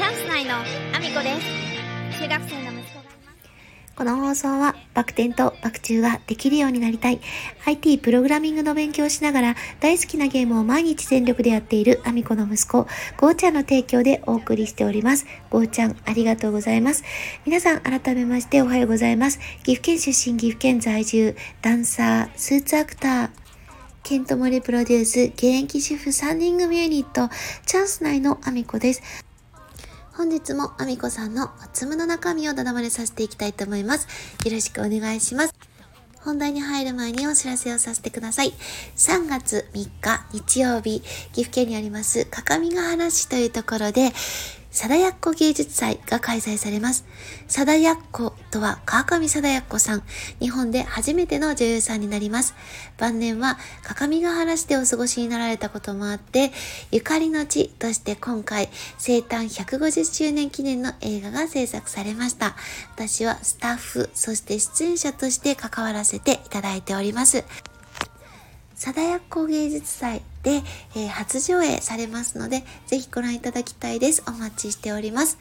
チャンス内のアミコです中学生の息子がこの放送はバク転とバク宙ができるようになりたい IT プログラミングの勉強をしながら大好きなゲームを毎日全力でやっているアミコの息子、ゴーちゃんの提供でお送りしております。ゴーちゃんありがとうございます。皆さん改めましておはようございます。岐阜県出身岐阜県在住、ダンサー、スーツアクター、ケントモリプロデュース、現役主婦3人組ユニット、チャンス内のアミコです。本日もあみこさんのおつむの中身をだだまれさせていきたいと思います。よろしくお願いします。本題に入る前にお知らせをさせてください。3月3日日曜日、岐阜県にあります、各務原市というところで、貞奴芸術祭が開催されます。貞奴とは川上貞子さん。日本で初めての女優さんになります。晩年は各務原市でお過ごしになられたこともあって、ゆかりの地として今回生誕150周年記念の映画が制作されました。私はスタッフ、そして出演者として関わらせていただいております。貞奴芸術祭で、えー初上映されますので、ぜひご覧いただきたいです。お待ちしております。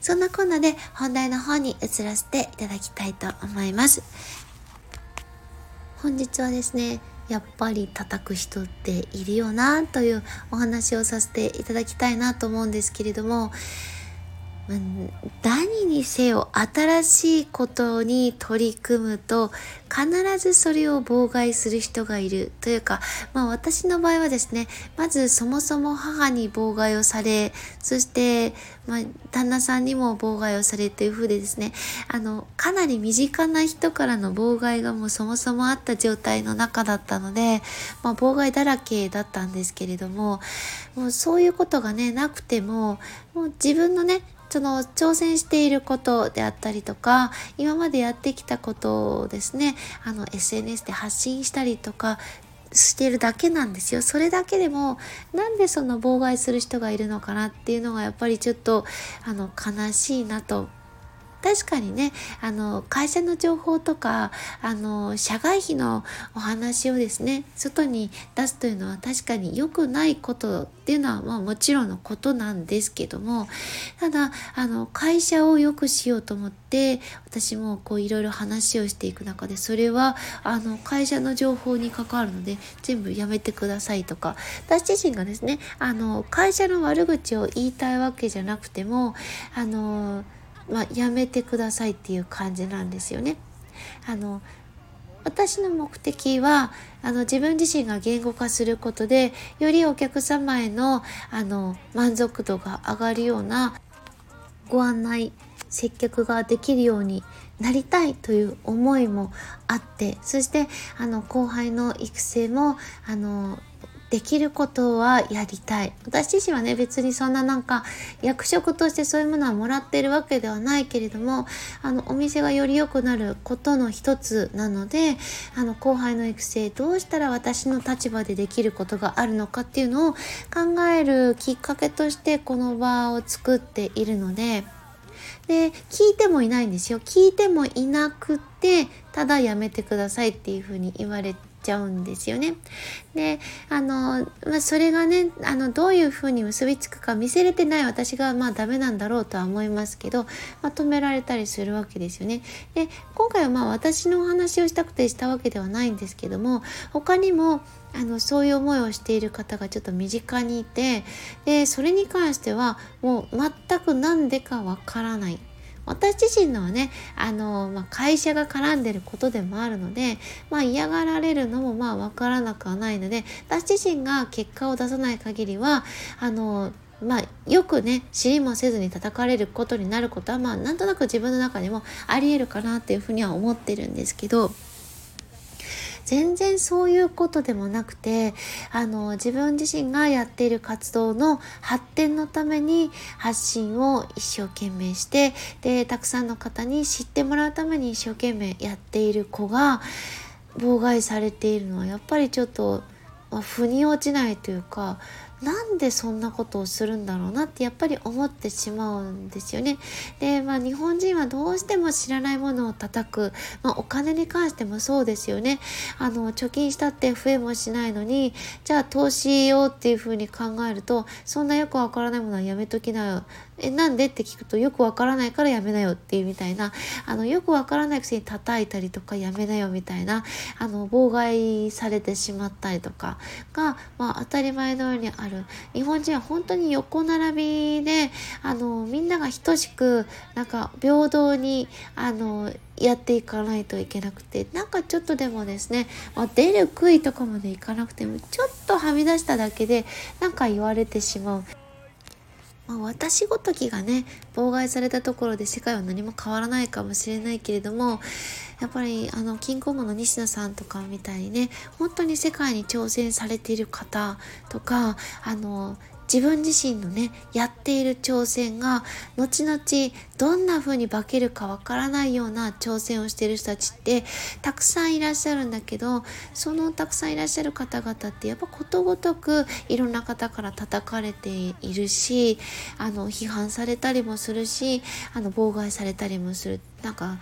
そんなこんなで本題の方に移らせていただきたいと思います。本日はですね、やっぱり叩く人っているよなというお話をさせていただきたいなと思うんですけれども、何にせよ新しいことに取り組むと必ずそれを妨害する人がいるというか、まあ私の場合はですね、まずそもそも母に妨害をされ、そして、まあ旦那さんにも妨害をされというふうでですね、あの、かなり身近な人からの妨害がもうそもそもあった状態の中だったので、まあ妨害だらけだったんですけれども、もうそういうことがね、なくても、もう自分のね、その挑戦していることであったりとか今までやってきたことをですねあの SNS で発信したりとかしてるだけなんですよ。それだけでもなんでその妨害する人がいるのかなっていうのがやっぱりちょっとあの悲しいなと確かにねあの会社の情報とかあの社外費のお話をですね外に出すというのは確かに良くないことっていうのは、まあ、もちろんのことなんですけどもただあの会社を良くしようと思って私もこういろいろ話をしていく中でそれはあの会社の情報に関わるので全部やめてくださいとか私自身がですねあの会社の悪口を言いたいわけじゃなくてもあのまあ、やめてくださいっていう感じなんですよね。あの私の目的はあの自分自身が言語化することでよりお客様へのあの満足度が上がるようなご案内接客ができるようになりたいという思いもあってそしてあの後輩の育成もあのできることはやりたい私自身はね別にそんななんか役職としてそういうものはもらってるわけではないけれどもあのお店がより良くなることの一つなのであの後輩の育成どうしたら私の立場でできることがあるのかっていうのを考えるきっかけとしてこの場を作っているので。で聞いてもいないんですよ聞いてもいなくてただやめてくださいっていうふうに言われちゃうんですよね。であの、まあ、それがねあのどういうふうに結びつくか見せれてない私がまあダメなんだろうとは思いますけど、まあ、止められたりするわけですよね。で今回はまあ私のお話をしたくてしたわけではないんですけども他にもあのそういう思いをしている方がちょっと身近にいてでそれに関してはもう全く何でかわからない私自身のはねあの、まあ、会社が絡んでることでもあるので、まあ、嫌がられるのもまあ分からなくはないので私自身が結果を出さない限りはあのまあ、よくね知りもせずに叩かれることになることはまあなんとなく自分の中でもありえるかなっていうふうには思ってるんですけど。全然そういうことでもなくてあの自分自身がやっている活動の発展のために発信を一生懸命してでたくさんの方に知ってもらうために一生懸命やっている子が妨害されているのはやっぱりちょっと、腑に落ちないというかなんでそんなことをするんだろうなってやっぱり思ってしまうんですよね。で、まあ日本人はどうしても知らないものを叩く、まあ、お金に関してもそうですよね。あの貯金したって増えもしないのにじゃあ投資をっていうふうに考えるとそんなよくわからないものはやめときなよ。えなんでって聞くとよくわからないからやめなよっていうみたいなあのよくわからないくせに叩いたりとかやめなよみたいなあの妨害されてしまったりとかが、まあ、当たり前のようにある日本人は本当に横並びであのみんなが等しくなんか平等にあのやっていかないといけなくてなんかちょっとでもですね、まあ、出る杭とかまでいかなくてもちょっとはみ出しただけでなんか言われてしまう。まあ、私ごときがね妨害されたところで世界は何も変わらないかもしれないけれどもやっぱりあのキングコングの西野さんとかみたいにね本当に世界に挑戦されている方とかあの自分自身のねやっている挑戦が後々どんな風に化けるかわからないような挑戦をしている人たちってたくさんいらっしゃるんだけどそのたくさんいらっしゃる方々ってやっぱことごとくいろんな方から叩かれているしあの批判されたりもするしあの妨害されたりもする。なんか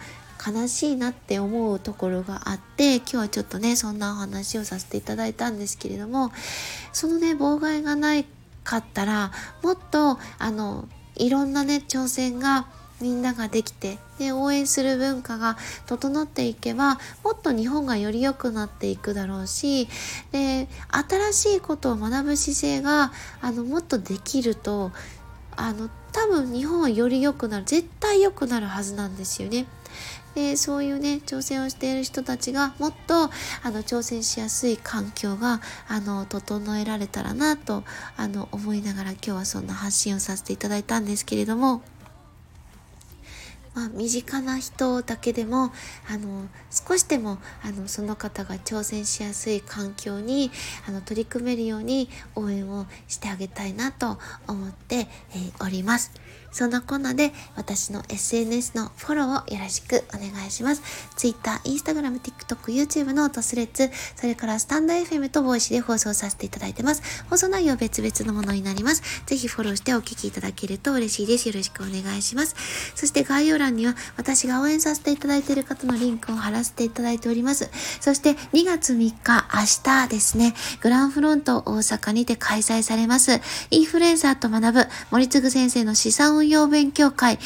悲しいなって思うところがあって今日はちょっとねそんなお話をさせていただいたんですけれどもそのね妨害がないかったらもっとあのいろんなね挑戦がみんなができてで応援する文化が整っていけばもっと日本がより良くなっていくだろうしで新しいことを学ぶ姿勢があのもっとできるとあの多分日本はより良くなる絶対良くなるはずなんですよね。でそういうね挑戦をしている人たちがもっとあの挑戦しやすい環境があの整えられたらなとあの思いながら今日はそんな発信をさせていただいたんですけれども。まあ、身近な人だけでもあの少しでもあのその方が挑戦しやすい環境にあの取り組めるように応援をしてあげたいなと思って、えー、おります。そんなこんなで私の SNS のフォローをよろしくお願いします。Twitter、Instagram、TikTok、YouTube のトスレッツ、それからスタンド FM とボイシで放送させていただいてます。放送内容別々のものになります。ぜひフォローしてお聞きいただけると嬉しいです。よろしくお願いします。そして概要欄には私が応援させていただいている方のリンクを貼らせていただいております。そして2月3日、明日ですね、グランフロント大阪にて開催されます。インフルエンサーと学ぶ森次先生の資産運勉強会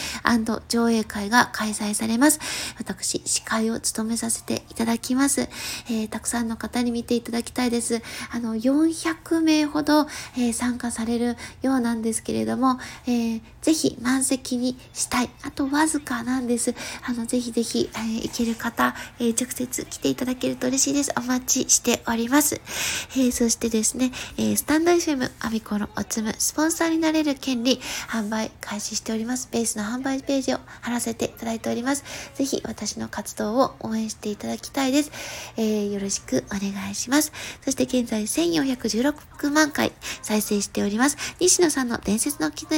上映会が開催されます。私、司会を務めさせていただきます。えー、たくさんの方に見ていただきたいです。あの、400名ほど、えー、参加されるようなんですけれども、えー、ぜひ満席にしたい。あとわずかなんです。あの、ぜひぜひ、えー、行ける方、えー、直接来ていただけると嬉しいです。お待ちしております。えー、そしてですね、えー、スタンド FM アミコのおつむスポンサーになれる権利販売開始しております。ベースの販売ページを貼らせていただいております。ぜひ私の活動を応援していただきたいです。えー、よろしくお願いします。そして現在1416万回再生しております。西野さんの伝説の近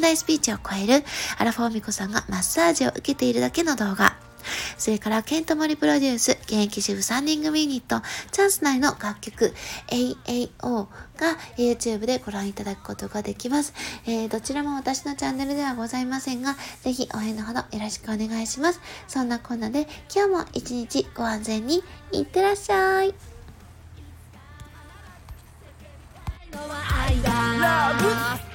代スピーチを超えるアラフォーミコさんがマッサージを受けているだけの動画。それから、ケントモリプロデュース、現役主婦3人組ユニット、チャンス内の楽曲、AAO が YouTube でご覧いただくことができます。えー、どちらも私のチャンネルではございませんが、ぜひ応援のほどよろしくお願いします。そんなこんなで、今日も一日ご安全にいってらっしゃい。Love